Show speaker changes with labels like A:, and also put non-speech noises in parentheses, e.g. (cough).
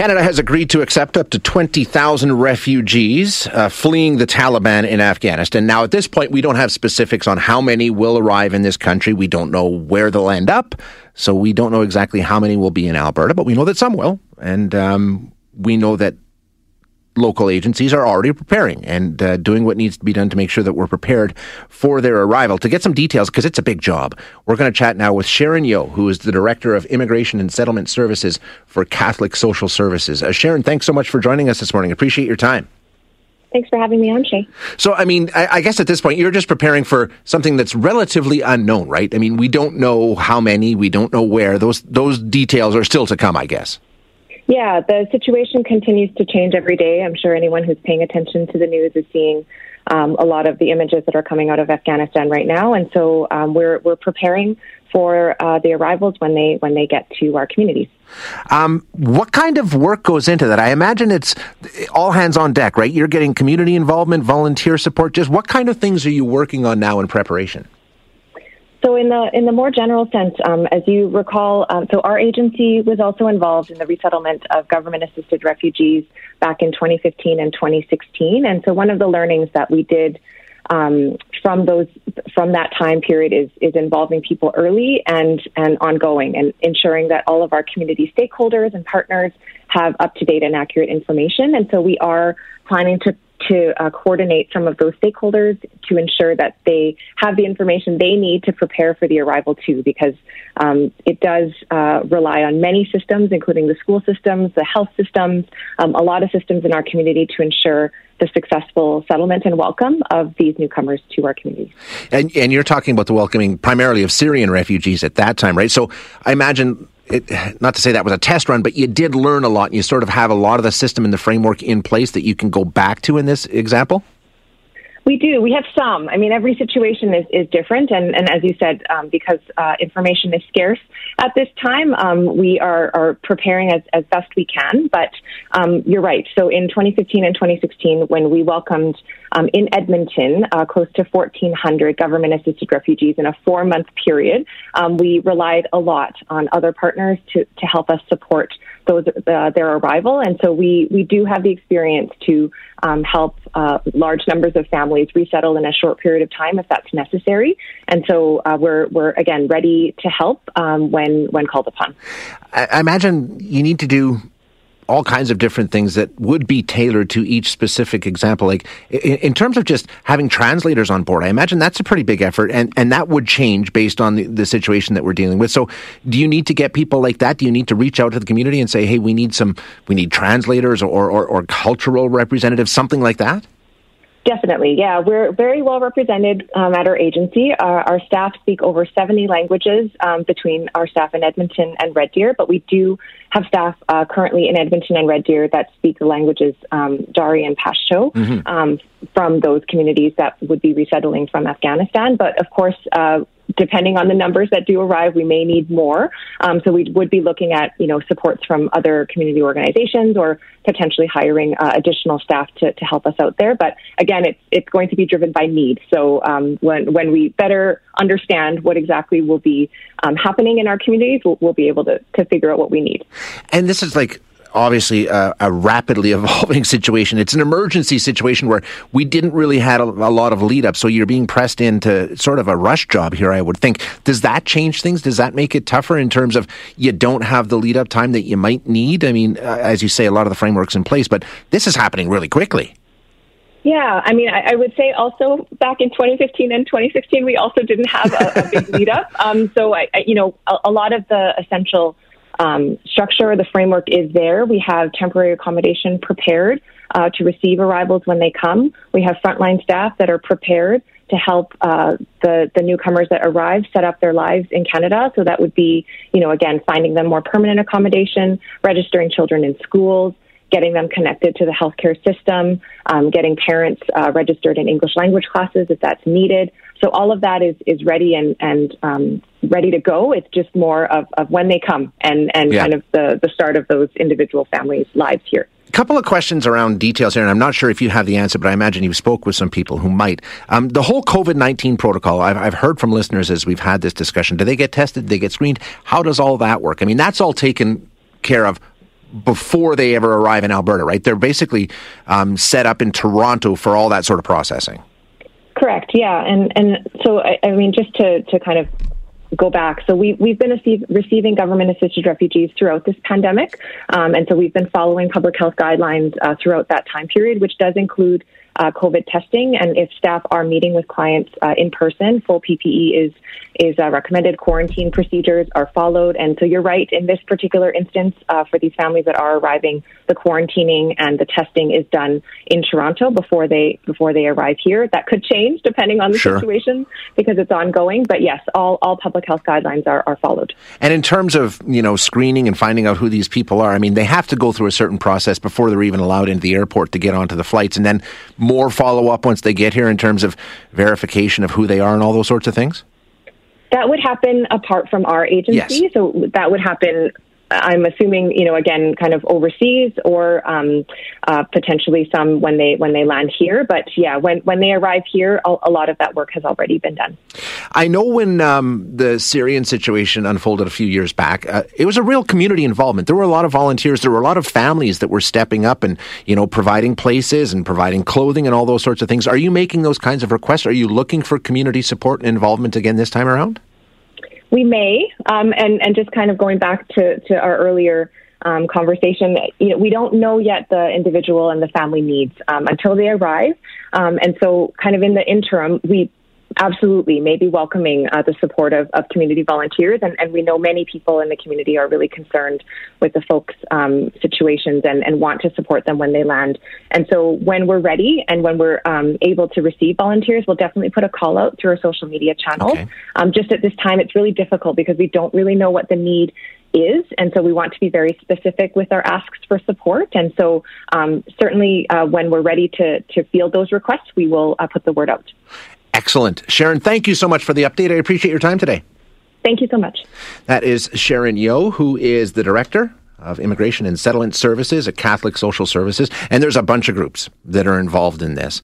A: Canada has agreed to accept up to 20,000 refugees uh, fleeing the Taliban in Afghanistan. Now, at this point, we don't have specifics on how many will arrive in this country. We don't know where they'll end up. So we don't know exactly how many will be in Alberta, but we know that some will. And um, we know that local agencies are already preparing and uh, doing what needs to be done to make sure that we're prepared for their arrival. To get some details, because it's a big job, we're going to chat now with Sharon Yeo, who is the Director of Immigration and Settlement Services for Catholic Social Services. Uh, Sharon, thanks so much for joining us this morning. Appreciate your time.
B: Thanks for having me on, Shay.
A: So, I mean, I, I, guess at this point, you're just preparing for something that's relatively unknown, right? I mean, we don't know how many, we don't know where. Those those details are still to come, I guess.
B: Yeah, the situation continues to change every day. I'm sure anyone who's paying attention to the news is seeing um, a lot of the images that are coming out of Afghanistan right now, and so um, we're we're preparing for uh, the arrivals when they when they get to our communities.
A: Um, what kind of work goes into that? I imagine it's all hands on deck, right? You're getting community involvement, volunteer support. Just what kind of things are you working on now in preparation?
B: So, in the in the more general sense, um, as you recall, um, so our agency was also involved in the resettlement of government-assisted refugees back in 2015 and 2016. And so, one of the learnings that we did um, from those from that time period is is involving people early and and ongoing, and ensuring that all of our community stakeholders and partners have up to date and accurate information. And so, we are planning to to uh, coordinate some of those stakeholders to ensure that they have the information they need to prepare for the arrival too, because um, it does uh, rely on many systems, including the school systems, the health systems, um, a lot of systems in our community to ensure the successful settlement and welcome of these newcomers to our community.
A: And, and you're talking about the welcoming primarily of Syrian refugees at that time, right? So I imagine it, not to say that was a test run, but you did learn a lot. And you sort of have a lot of the system and the framework in place that you can go back to in this example.
B: We do. We have some. I mean, every situation is, is different. And, and as you said, um, because uh, information is scarce at this time, um, we are, are preparing as, as best we can. But um, you're right. So in 2015 and 2016, when we welcomed um, in Edmonton uh, close to 1,400 government assisted refugees in a four month period, um, we relied a lot on other partners to, to help us support those uh, their arrival. And so we, we do have the experience to um, help uh, large numbers of families resettle in a short period of time if that's necessary. And so uh, we're we're again ready to help um, when when called upon.
A: I imagine you need to do all kinds of different things that would be tailored to each specific example. Like in, in, terms of just having translators on board, I imagine that's a pretty big effort, and, and that would change based on the, the situation that we're dealing with. So, do you need to get people like that? Do you need to reach out to the community and say, "Hey, we need some, we need translators or, or, or cultural representatives, something like that"?
B: Definitely, yeah. We're very well represented um, at our agency. Uh, our staff speak over 70 languages um, between our staff in Edmonton and Red Deer, but we do have staff uh, currently in Edmonton and Red Deer that speak the languages um, Dari and Pashto mm-hmm. Um, from those communities that would be resettling from Afghanistan. But of course, uh, depending on the numbers that do arrive, we may need more. Um, so we would be looking at, you know, supports from other community organizations or potentially hiring uh, additional staff to, to help us out there. But again, it's it's going to be driven by need. So um, when when we better understand what exactly will be um, happening in our communities, we'll, we'll be able to to figure out what we need.
A: And this is like obviously a, a, rapidly (laughs) evolving situation. It's an emergency situation where we didn't really had a, a, lot of lead up. So you're being pressed into sort of a rush job here, I would think. Does that change things? Does that make it tougher in terms of you don't have the lead up time that you might need? I mean, uh, as you say, a lot of the framework's in place, but this is happening really quickly.
B: Yeah, I mean, I, I, would say also back in 2015 and 2016, we also didn't have a, a big lead up. (laughs) Um, so, I, I, you know, a, a lot of the essential um, structure, the framework is there. We have temporary accommodation prepared uh, to receive arrivals when they come. We have frontline staff that are prepared to help uh, the the newcomers that arrive set up their lives in Canada. So that would be, you know, again finding them more permanent accommodation, registering children in schools, getting them connected to the healthcare system, um, getting parents uh, registered in English language classes if that's needed. So all of that is is ready and and um, ready to go. It's just more of, of when they come and and yeah. kind of the the start of those individual families' lives here.
A: A couple of questions around details here, and I'm not sure if you have the answer, but I imagine you spoke with some people who might. Um, the whole COVID 19 protocol, I've, I've heard from listeners as we've had this discussion. Do they get tested? Do they get screened? How does all that work? I mean, that's all taken care of before they ever arrive in Alberta, right? They're basically um, set up in Toronto for all that sort of processing.
B: Correct. Yeah, and and so I, I mean, just to to kind of go back. So we, we've been receiving government assisted refugees throughout this pandemic. Um, and so we've been following public health guidelines uh, throughout that time period, which does include uh, COVID testing. And if staff are meeting with clients uh, in person, full PPE is is uh, recommended. Quarantine procedures are followed. And so you're right. In this particular instance, uh, for these families that are arriving, the quarantining and the testing is done in Toronto before they before they arrive here. That could change depending on the sure. situation because it's ongoing. But yes, all all public health guidelines are, are followed.
A: And in terms of you know screening and finding out who these people are, I mean they have to go through a certain process before they're even allowed into the airport to get onto the flights, and then more follow up once they get here in terms of verification of who they are and all those sorts of things?
B: That would happen apart from our agency. Yes. So that would happen I'm assuming, you know, again, kind of overseas or um, uh, potentially some when they when they land here. But yeah, when when they arrive here, a, lot of that work has already been done.
A: I know when um, the Syrian situation unfolded a few years back, uh, it was a real community involvement. There were a lot of volunteers. There were a lot of families that were stepping up and you know providing places and providing clothing and all those sorts of things. Are you making those kinds of requests? Are you looking for community support and involvement again this time around?
B: We may, um, and and just kind of going back to to our earlier um, conversation, you know, we don't know yet the individual and the family needs um, until they arrive, um, and so kind of in the interim, we absolutely maybe welcoming uh, the support of, of community volunteers and, and, we know many people in the community are really concerned with the folks um, situations and, and, want to support them when they land and so when we're ready and when we're um, able to receive volunteers we'll definitely put a call out through our social media channels okay. um, just at this time it's really difficult because we don't really know what the need is. And so we want to be very specific with our asks for support. And so um, certainly uh, when we're ready to, to field those requests, we will uh, put the word out.
A: Excellent. Sharon, thank you so much for the update. I appreciate your time today.
B: Thank you so much.
A: That is Sharon Yeo, who is the director of Immigration and Settlement Services at Catholic Social Services. And there's a bunch of groups that are involved in this.